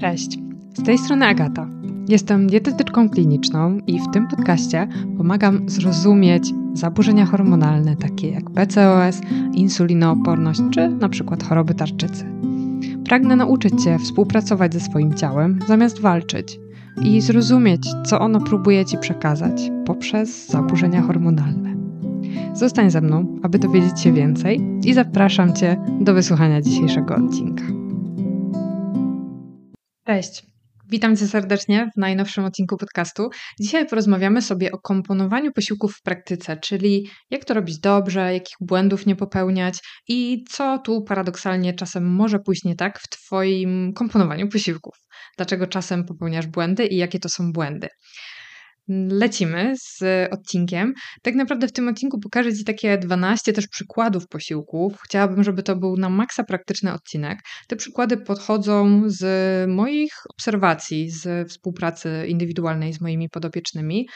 Cześć, z tej strony Agata. Jestem dietetyczką kliniczną i w tym podcaście pomagam zrozumieć zaburzenia hormonalne takie jak PCOS, insulinooporność czy na przykład choroby tarczycy. Pragnę nauczyć Cię współpracować ze swoim ciałem zamiast walczyć i zrozumieć, co ono próbuje Ci przekazać poprzez zaburzenia hormonalne. Zostań ze mną, aby dowiedzieć się więcej i zapraszam Cię do wysłuchania dzisiejszego odcinka. Cześć. Witam Cię serdecznie w najnowszym odcinku podcastu. Dzisiaj porozmawiamy sobie o komponowaniu posiłków w praktyce, czyli jak to robić dobrze, jakich błędów nie popełniać i co tu paradoksalnie czasem może pójść nie tak w Twoim komponowaniu posiłków. Dlaczego czasem popełniasz błędy i jakie to są błędy. Lecimy z odcinkiem. Tak naprawdę w tym odcinku pokażę Ci takie 12 też przykładów posiłków. Chciałabym, żeby to był na maksa praktyczny odcinek. Te przykłady podchodzą z moich obserwacji, z współpracy indywidualnej z moimi podopiecznymi.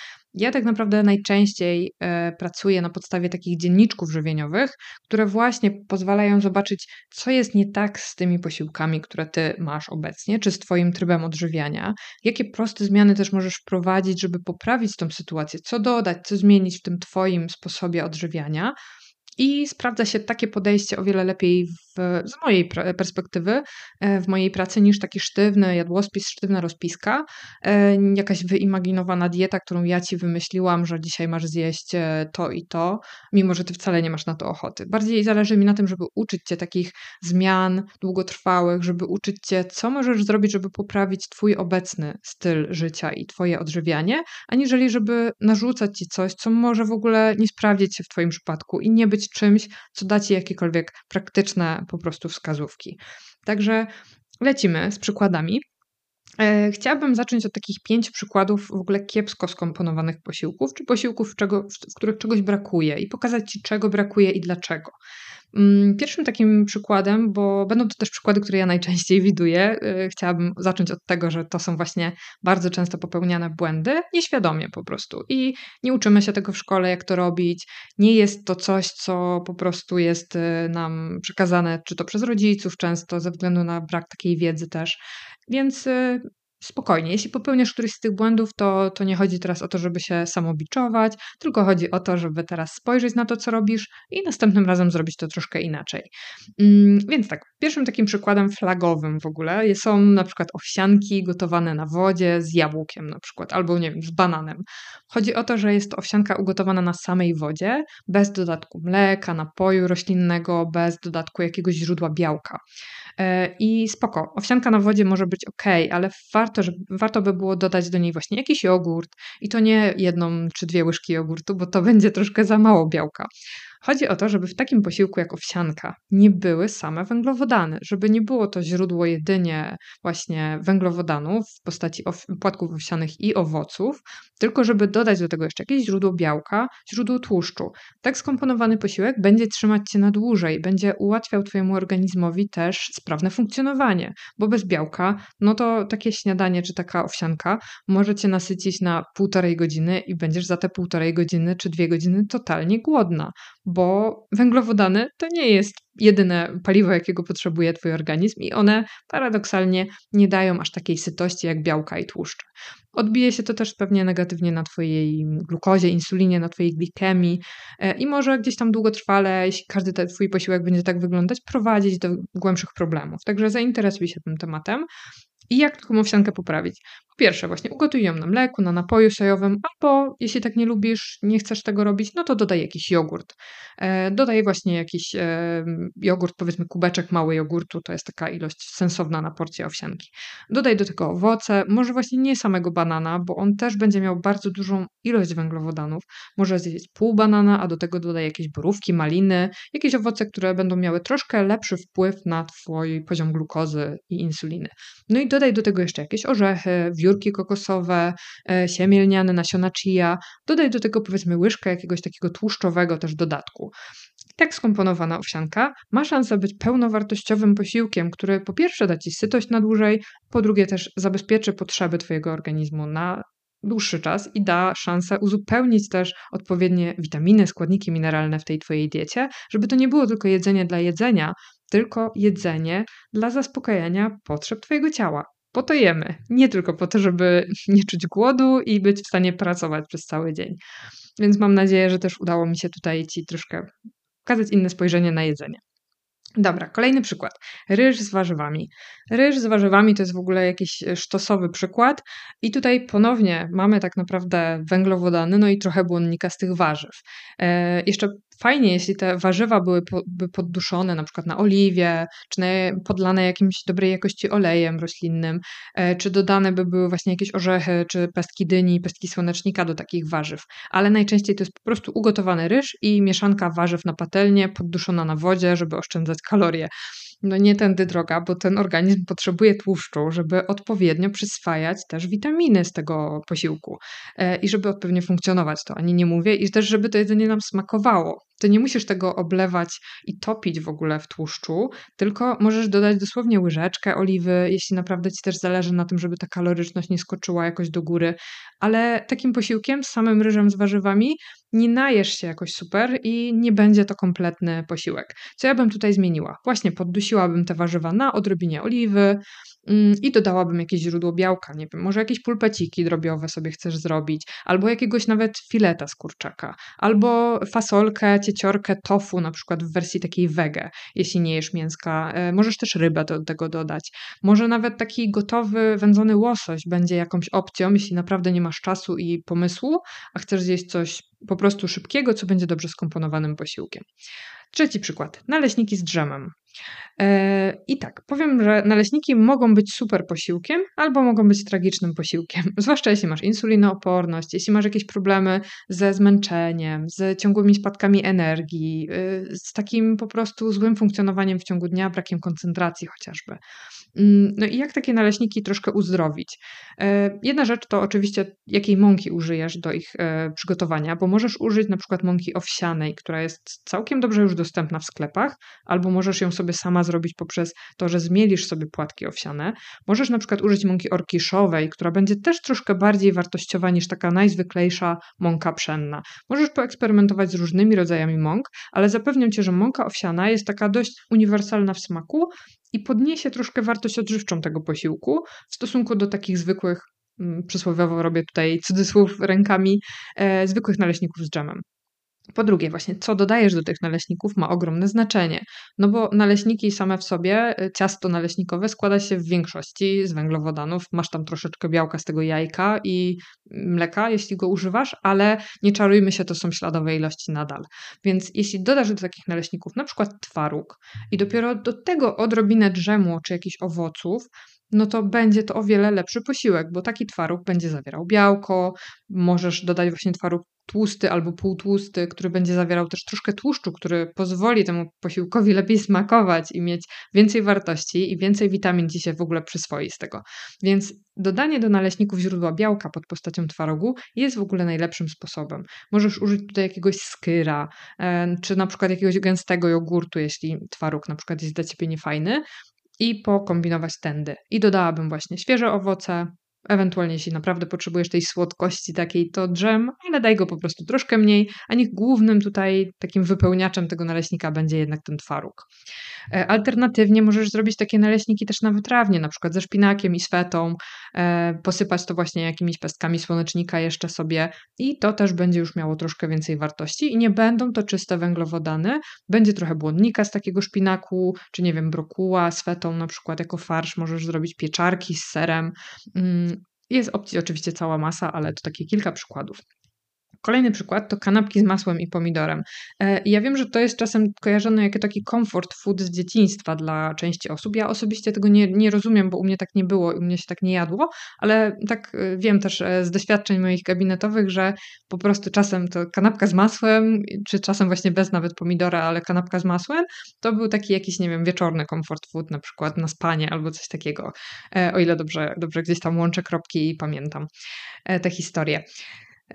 Ja tak naprawdę najczęściej e, pracuję na podstawie takich dzienniczków żywieniowych, które właśnie pozwalają zobaczyć, co jest nie tak z tymi posiłkami, które ty masz obecnie, czy z twoim trybem odżywiania, jakie proste zmiany też możesz wprowadzić, żeby poprawić tą sytuację, co dodać, co zmienić w tym twoim sposobie odżywiania. I sprawdza się takie podejście o wiele lepiej w, z mojej perspektywy, e, w mojej pracy, niż taki sztywny jadłospis, sztywna rozpiska, e, jakaś wyimaginowana dieta, którą ja ci wymyśliłam, że dzisiaj masz zjeść e, to i to, mimo że ty wcale nie masz na to ochoty. Bardziej zależy mi na tym, żeby uczyć cię takich zmian długotrwałych, żeby uczyć cię, co możesz zrobić, żeby poprawić twój obecny styl życia i twoje odżywianie, aniżeli żeby narzucać ci coś, co może w ogóle nie sprawdzić się w twoim przypadku i nie być czymś, co da ci jakiekolwiek praktyczne po prostu wskazówki. Także lecimy z przykładami. E, chciałabym zacząć od takich pięciu przykładów w ogóle kiepsko skomponowanych posiłków, czy posiłków, czego, w których czegoś brakuje i pokazać Ci, czego brakuje i dlaczego. Mm, pierwszym takim przykładem, bo będą to też przykłady, które ja najczęściej widuję, y, chciałabym zacząć od tego, że to są właśnie bardzo często popełniane błędy, nieświadomie po prostu. I nie uczymy się tego w szkole, jak to robić. Nie jest to coś, co po prostu jest y, nam przekazane, czy to przez rodziców często, ze względu na brak takiej wiedzy też. Więc y, spokojnie. Jeśli popełniasz któryś z tych błędów, to, to nie chodzi teraz o to, żeby się samobiczować, tylko chodzi o to, żeby teraz spojrzeć na to, co robisz i następnym razem zrobić to troszkę inaczej. Mm, więc tak, pierwszym takim przykładem flagowym w ogóle są na przykład owsianki gotowane na wodzie z jabłkiem na przykład, albo nie wiem, z bananem. Chodzi o to, że jest to owsianka ugotowana na samej wodzie, bez dodatku mleka, napoju roślinnego, bez dodatku jakiegoś źródła białka. E, I spoko, owsianka na wodzie może być ok, ale warto, że, warto by było dodać do niej właśnie jakiś jogurt i to nie jedną czy dwie łyżki jogurtu, bo to będzie troszkę za mało białka. Chodzi o to, żeby w takim posiłku jak owsianka nie były same węglowodany, żeby nie było to źródło jedynie właśnie węglowodanów w postaci płatków owsianych i owoców, tylko żeby dodać do tego jeszcze jakieś źródło białka, źródło tłuszczu. Tak skomponowany posiłek będzie trzymać cię na dłużej, będzie ułatwiał twojemu organizmowi też sprawne funkcjonowanie, bo bez białka, no to takie śniadanie czy taka owsianka może cię nasycić na półtorej godziny i będziesz za te półtorej godziny czy dwie godziny totalnie głodna, bo węglowodany to nie jest jedyne paliwo, jakiego potrzebuje Twój organizm, i one paradoksalnie nie dają aż takiej sytości jak białka i tłuszcze. Odbije się to też pewnie negatywnie na Twojej glukozie, insulinie, na Twojej glikemii e, i może gdzieś tam długotrwale, jeśli każdy ten Twój posiłek będzie tak wyglądać, prowadzić do głębszych problemów. Także zainteresuj się tym tematem. I jak taką owsiankę poprawić? Pierwsze, właśnie ugotuj ją na mleku, na napoju sojowym, albo jeśli tak nie lubisz, nie chcesz tego robić, no to dodaj jakiś jogurt. E, dodaj właśnie jakiś e, jogurt, powiedzmy kubeczek mały jogurtu, to jest taka ilość sensowna na porcję owsianki. Dodaj do tego owoce, może właśnie nie samego banana, bo on też będzie miał bardzo dużą ilość węglowodanów. Może zjeść pół banana, a do tego dodaj jakieś borówki, maliny, jakieś owoce, które będą miały troszkę lepszy wpływ na twój poziom glukozy i insuliny. No i dodaj do tego jeszcze jakieś orzechy, wiórki kokosowe, e, siemię lniane, nasiona chia. Dodaj do tego powiedzmy łyżkę jakiegoś takiego tłuszczowego też dodatku. Tak skomponowana owsianka ma szansę być pełnowartościowym posiłkiem, który po pierwsze da Ci sytość na dłużej, po drugie też zabezpieczy potrzeby Twojego organizmu na dłuższy czas i da szansę uzupełnić też odpowiednie witaminy, składniki mineralne w tej Twojej diecie, żeby to nie było tylko jedzenie dla jedzenia, tylko jedzenie dla zaspokajania potrzeb Twojego ciała po to jemy. Nie tylko po to, żeby nie czuć głodu i być w stanie pracować przez cały dzień. Więc mam nadzieję, że też udało mi się tutaj Ci troszkę pokazać inne spojrzenie na jedzenie. Dobra, kolejny przykład. Ryż z warzywami. Ryż z warzywami to jest w ogóle jakiś e, sztosowy przykład i tutaj ponownie mamy tak naprawdę węglowodany, no i trochę błonnika z tych warzyw. E, jeszcze fajnie, jeśli te warzywa byłyby podduszone na przykład na oliwie, czy podlane jakimś dobrej jakości olejem roślinnym, e, czy dodane by były właśnie jakieś orzechy, czy pestki dyni, pestki słonecznika do takich warzyw. Ale najczęściej to jest po prostu ugotowany ryż i mieszanka warzyw na patelnię, podduszona na wodzie, żeby oszczędzać kalorie no nie tędy droga, bo ten organizm potrzebuje tłuszczu, żeby odpowiednio przyswajać też witaminy z tego posiłku e, i żeby odpowiednio funkcjonować, to ani nie mówię, i też żeby to jedzenie nam smakowało. Ty nie musisz tego oblewać i topić w ogóle w tłuszczu, tylko możesz dodać dosłownie łyżeczkę oliwy, jeśli naprawdę ci też zależy na tym, żeby ta kaloryczność nie skoczyła jakoś do góry. Ale takim posiłkiem z samym ryżem z warzywami nie najesz się jakoś super i nie będzie to kompletny posiłek. Co ja bym tutaj zmieniła? Właśnie poddusiłabym te warzywa na odrobinie oliwy, Mm, i dodałabym jakieś źródło białka, nie wiem, może jakieś pulpeciki drobiowe sobie chcesz zrobić, albo jakiegoś nawet fileta z kurczaka, albo fasolkę, cieciorkę, tofu, na przykład w wersji takiej wege, jeśli nie jesz mięska. E, możesz też rybę do tego dodać. Może nawet taki gotowy, wędzony łosoś będzie jakąś opcją, jeśli naprawdę nie masz czasu i pomysłu, a chcesz zjeść coś po prostu szybkiego, co będzie dobrze skomponowanym posiłkiem. Trzeci przykład. Naleśniki z drzemem. E, I tak, powiem, że naleśniki mogą być super posiłkiem, albo mogą być tragicznym posiłkiem. Zwłaszcza jeśli masz insulinooporność, jeśli masz jakieś problemy ze zmęczeniem, z ciągłymi spadkami energii, y, z takim po prostu złym funkcjonowaniem w ciągu dnia, brakiem koncentracji chociażby. Mm, no i jak takie naleśniki troszkę uzdrowić? E, jedna rzecz to oczywiście, jakiej mąki użyjesz do ich e, przygotowania, bo możesz użyć na przykład mąki owsianej, która jest całkiem dobrze już dostępna w sklepach, albo możesz ją sobie sama zrobić poprzez to, że zmielisz sobie płatki owsiane. Możesz na przykład użyć mąki orkiszowej, która będzie też troszkę bardziej wartościowa niż taka najzwyklejsza mąka pszenna. Możesz poeksperymentować z różnymi rodzajami mąk, ale zapewniam cię, że mąka owsiana jest taka dość uniwersalna w smaku i podniesie troszkę wartość odżywczą tego posiłku w stosunku do takich zwykłych, mm, przysłowiowo robię tutaj cudzysłów rękami, e, zwykłych naleśników z dżemem. Po drugie, właśnie co dodajesz do tych naleśników ma ogromne znaczenie, no bo naleśniki same w sobie, y, ciasto naleśnikowe składa się w większości z węglowodanów. Masz tam troszeczkę białka z tego jajka i mleka, jeśli go używasz, ale nie czarujmy się, to są śladowe ilości nadal. Więc jeśli dodasz do takich naleśników na przykład twaróg i dopiero do tego odrobinę drzemu czy jakichś owoców, no to będzie to o wiele lepszy posiłek, bo taki twaróg będzie zawierał białko, możesz dodać właśnie twaróg tłusty albo półtłusty, który będzie zawierał też troszkę tłuszczu, który pozwoli temu posiłkowi lepiej smakować i mieć więcej wartości i więcej witamin ci się w ogóle przyswoi z tego. Więc dodanie do naleśników źródła białka pod postacią twarogu jest w ogóle najlepszym sposobem. Możesz użyć tutaj jakiegoś skyra, czy na przykład jakiegoś gęstego jogurtu, jeśli twaróg na przykład jest dla ciebie niefajny, i pokombinować tędy. I dodałabym właśnie świeże owoce, Ewentualnie, jeśli naprawdę potrzebujesz tej słodkości takiej, to dżem, ale daj go po prostu troszkę mniej, a niech głównym tutaj takim wypełniaczem tego naleśnika będzie jednak ten twaróg. E, alternatywnie możesz zrobić takie naleśniki też na wytrawnie, na przykład ze szpinakiem i swetą, e, posypać to właśnie jakimiś pestkami słonecznika jeszcze sobie i to też będzie już miało troszkę więcej wartości i nie będą to czyste węglowodany, będzie trochę błonnika z takiego szpinaku, czy nie wiem, brokuła, swetą na przykład jako farsz, możesz zrobić pieczarki z serem, mm, jest opcji oczywiście cała masa, ale to takie kilka przykładów. Kolejny przykład to kanapki z masłem i pomidorem. E, ja wiem, że to jest czasem kojarzone jako taki comfort food z dzieciństwa dla części osób. Ja osobiście tego nie, nie rozumiem, bo u mnie tak nie było i u mnie się tak nie jadło, ale tak e, wiem też e, z doświadczeń moich gabinetowych, że po prostu czasem to kanapka z masłem, czy czasem właśnie bez nawet pomidora, ale kanapka z masłem, to był taki jakiś, nie wiem, wieczorny comfort food, na przykład na spanie albo coś takiego. O ile dobrze, dobrze gdzieś tam łączę kropki i pamiętam tę historię.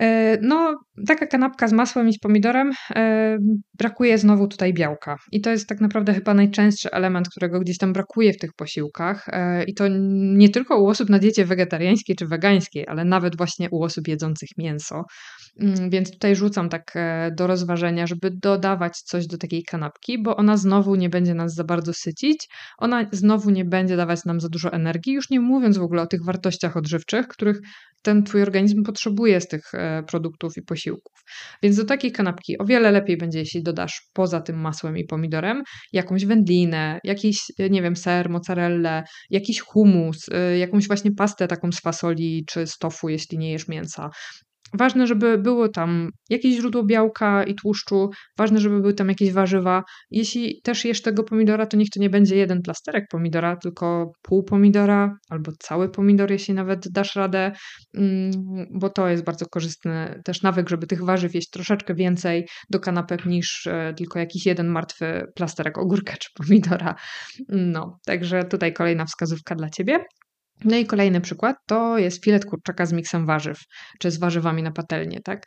E, no, taka kanapka z masłem i z pomidorem, e, brakuje znowu tutaj białka. I to jest tak naprawdę chyba najczęstszy element, którego gdzieś tam brakuje w tych posiłkach. E, I to nie tylko u osób na diecie wegetariańskiej czy wegańskiej, ale nawet właśnie u osób jedzących mięso. Mm, więc tutaj rzucam tak do rozważenia, żeby dodawać coś do takiej kanapki, bo ona znowu nie będzie nas za bardzo sycić, ona znowu nie będzie dawać nam za dużo energii, już nie mówiąc w ogóle o tych wartościach odżywczych, których ten twój organizm potrzebuje z tych produktów i posiłków. Więc do takiej kanapki o wiele lepiej będzie, jeśli dodasz poza tym masłem i pomidorem jakąś wędlinę, jakiś, e, nie wiem, ser, mozzarellę, jakiś humus, e, jakąś właśnie pastę taką z fasoli czy z tofu, jeśli nie jesz mięsa. Ważne, żeby było tam jakieś źródło białka i tłuszczu, ważne, żeby były tam jakieś warzywa. Jeśli też jesz tego pomidora, to niech to nie będzie jeden plasterek pomidora, tylko pół pomidora albo cały pomidor, jeśli nawet dasz radę, mm, bo to jest bardzo korzystny też nawyk, żeby tych warzyw jeść troszeczkę więcej do kanapek niż e, tylko jakiś jeden martwy plasterek ogórka czy pomidora. No, także tutaj kolejna wskazówka dla ciebie. No i kolejny przykład to jest filet kurczaka z miksem warzyw, czy z warzywami na patelnię, tak?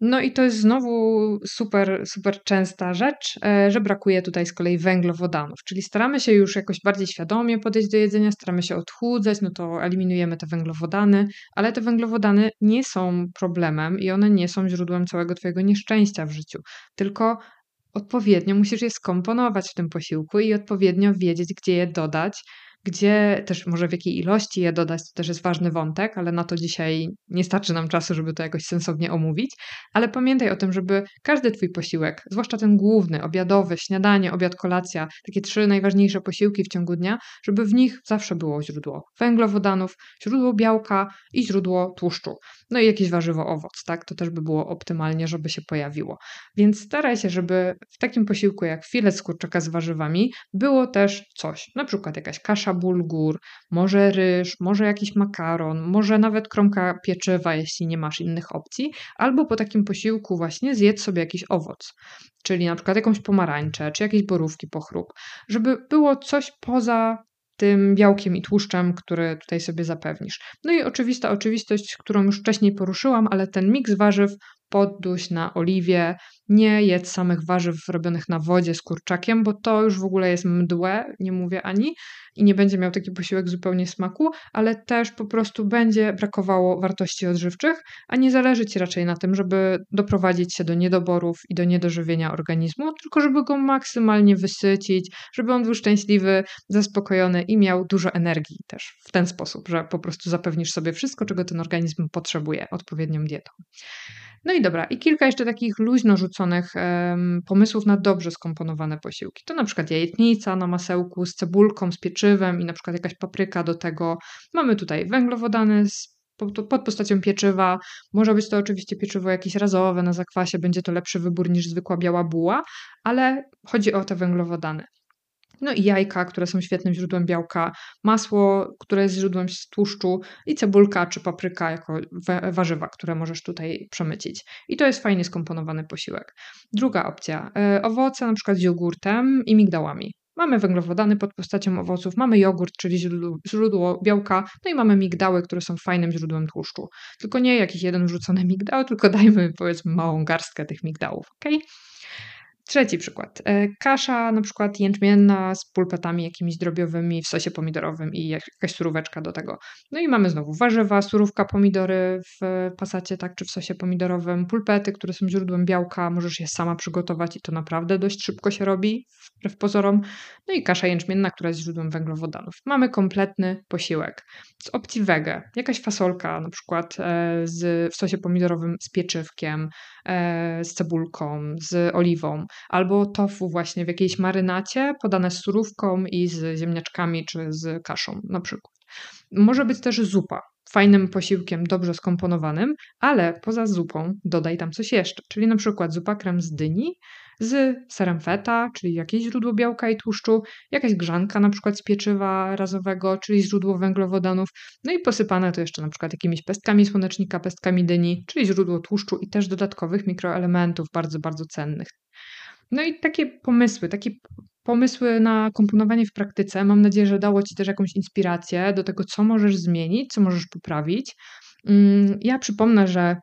No i to jest znowu super, super częsta rzecz, e, że brakuje tutaj z kolei węglowodanów, czyli staramy się już jakoś bardziej świadomie podejść do jedzenia, staramy się odchudzać, no to eliminujemy te węglowodany, ale te węglowodany nie są problemem i one nie są źródłem całego Twojego nieszczęścia w życiu, tylko odpowiednio musisz je skomponować w tym posiłku i odpowiednio wiedzieć, gdzie je dodać, gdzie też może w jakiej ilości je dodać, to też jest ważny wątek, ale na to dzisiaj nie starczy nam czasu, żeby to jakoś sensownie omówić. Ale pamiętaj o tym, żeby każdy Twój posiłek, zwłaszcza ten główny, obiadowy, śniadanie, obiad, kolacja, takie trzy najważniejsze posiłki w ciągu dnia, żeby w nich zawsze było źródło węglowodanów, źródło białka i źródło tłuszczu. No i jakieś warzywo, owoc, tak? To też by było optymalnie, żeby się pojawiło. Więc staraj się, żeby w takim posiłku jak filet z kurczaka z warzywami było też coś, na przykład jakaś kasza kasza bulgur, może ryż, może jakiś makaron, może nawet kromka pieczywa, jeśli nie masz innych opcji, albo po takim posiłku właśnie zjedz sobie jakiś owoc, czyli na przykład jakąś pomarańczę, czy jakieś borówki pochrób, żeby było coś poza tym białkiem i tłuszczem, który tutaj sobie zapewnisz. No i oczywista oczywistość, którą już wcześniej poruszyłam, ale ten miks warzyw podduś na oliwie, nie jedz samych warzyw robionych na wodzie z kurczakiem, bo to już w ogóle jest mdłe, nie mówię ani, i nie będzie miał taki posiłek zupełnie smaku, ale też po prostu będzie brakowało wartości odżywczych, a nie zależy ci raczej na tym, żeby doprowadzić się do niedoborów i do niedożywienia organizmu, tylko żeby go maksymalnie wysycić, żeby on był szczęśliwy, zaspokojony i miał dużo energii też w ten sposób, że po prostu zapewnisz sobie wszystko, czego ten organizm potrzebuje odpowiednią dietą. No i dobra, i kilka jeszcze takich luźno rzuconych um, pomysłów na dobrze skomponowane posiłki. To na przykład jajecznica na masełku z cebulką, z pieczywem i na przykład jakaś papryka do tego. Mamy tutaj węglowodany z pod postacią pieczywa. Może być to oczywiście pieczywo jakieś razowe na zakwasie, będzie to lepszy wybór niż zwykła biała buła, ale chodzi o te węglowodany. No i jajka, które są świetnym źródłem białka, masło, które jest źródłem tłuszczu i cebulka czy papryka jako warzywa, które możesz tutaj przemycić. I to jest fajnie skomponowany posiłek. Druga opcja, e, owoce na przykład z jogurtem i migdałami. Mamy węglowodany pod postacią owoców, mamy jogurt, czyli źródło, źródło, białka, no i mamy migdały, które są fajnym źródłem tłuszczu. Tylko nie jakiś jeden wrzucony migdał, tylko dajmy powiedzmy małą garstkę tych migdałów, ok? Trzeci przykład. E, kasza na przykład jęczmienna z pulpetami jakimiś drobiowymi w sosie pomidorowym i jakaś suróweczka do tego. No i mamy znowu warzywa, surówka, pomidory w pasacie, tak, czy w sosie pomidorowym, pulpety, które są źródłem białka, możesz je sama przygotować i to naprawdę dość szybko się robi, wbrew pozorom. No i kasza jęczmienna, która jest źródłem węglowodanów. Mamy kompletny posiłek. Z opcji wege, jakaś fasolka na przykład e, z, w sosie pomidorowym z pieczywkiem, e, z cebulką, z oliwą, albo tofu właśnie w jakiejś marynacie podane z surówką i z ziemniaczkami czy z kaszą na przykład. Może być też zupa, fajnym posiłkiem, dobrze skomponowanym, ale poza zupą dodaj tam coś jeszcze, czyli na przykład zupa krem z dyni z serem feta, czyli jakieś źródło białka i tłuszczu, jakaś grzanka na przykład z pieczywa razowego, czyli źródło węglowodanów, no i posypane to jeszcze na przykład jakimiś pestkami słonecznika, pestkami dyni, czyli źródło tłuszczu i też dodatkowych mikroelementów bardzo, bardzo cennych. No i takie pomysły, takie pomysły na komponowanie w praktyce, mam nadzieję, że dało Ci też jakąś inspirację do tego, co możesz zmienić, co możesz poprawić. Mm, ja przypomnę, że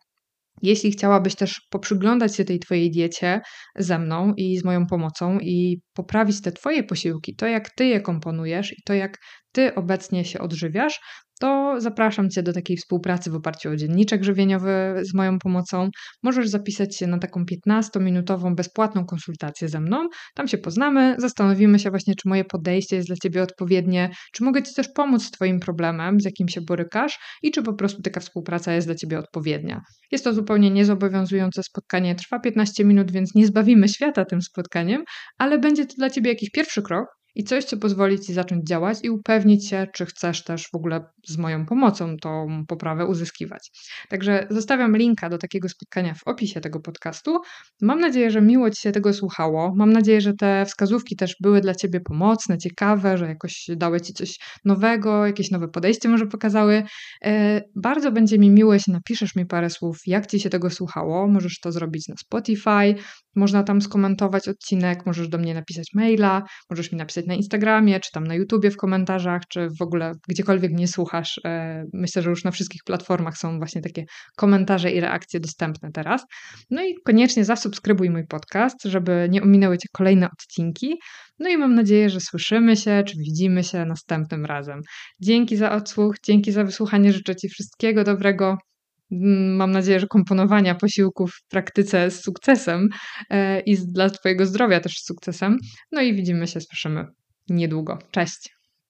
Jeśli chciałabyś też poprzyglądać się tej Twojej diecie ze mną i z moją pomocą i poprawić te Twoje posiłki, to jak Ty je komponujesz i to jak Ty obecnie się odżywiasz, to zapraszam Cię do takiej współpracy w oparciu o dzienniczek żywieniowy z moją pomocą. Możesz zapisać się na taką 15-minutową bezpłatną konsultację ze mną. Tam się poznamy, zastanowimy się właśnie, czy moje podejście jest dla Ciebie odpowiednie, czy mogę Ci też pomóc z Twoim problemem, z jakim się borykasz i czy po prostu taka współpraca jest dla Ciebie odpowiednia. Jest to zupełnie niezobowiązujące spotkanie, trwa 15 minut, więc nie zbawimy świata tym spotkaniem, ale będzie to dla Ciebie jakiś pierwszy krok i coś, co pozwoli Ci zacząć działać i upewnić się, czy chcesz też w ogóle z moją pomocą tą poprawę uzyskiwać. Także zostawiam linka do takiego spotkania w opisie tego podcastu. Mam nadzieję, że miło Ci się tego słuchało. Mam nadzieję, że te wskazówki też były dla Ciebie pomocne, ciekawe, że jakoś dały Ci coś nowego, jakieś nowe podejście może pokazały. E, bardzo będzie mi miło, jeśli napiszesz mi parę słów, jak Ci się tego słuchało. Możesz to zrobić na Spotify, można tam skomentować odcinek, możesz do mnie napisać maila, możesz mi napisać na Instagramie, czy tam na YouTubie w komentarzach, czy w ogóle gdziekolwiek mnie słuchasz. E, myślę, że już na wszystkich platformach są właśnie takie komentarze i reakcje dostępne teraz. No i koniecznie zasubskrybuj mój podcast, żeby nie ominęły Cię kolejne odcinki. No i mam nadzieję, że słyszymy się, czy widzimy się następnym razem. Dzięki za odsłuch, dzięki za wysłuchanie. Życzę Ci wszystkiego dobrego. Mm, mam nadzieję, że komponowania posiłków w praktyce z sukcesem e, i dla Twojego zdrowia też z sukcesem. No i widzimy się, słyszymy niedługo. Cześć!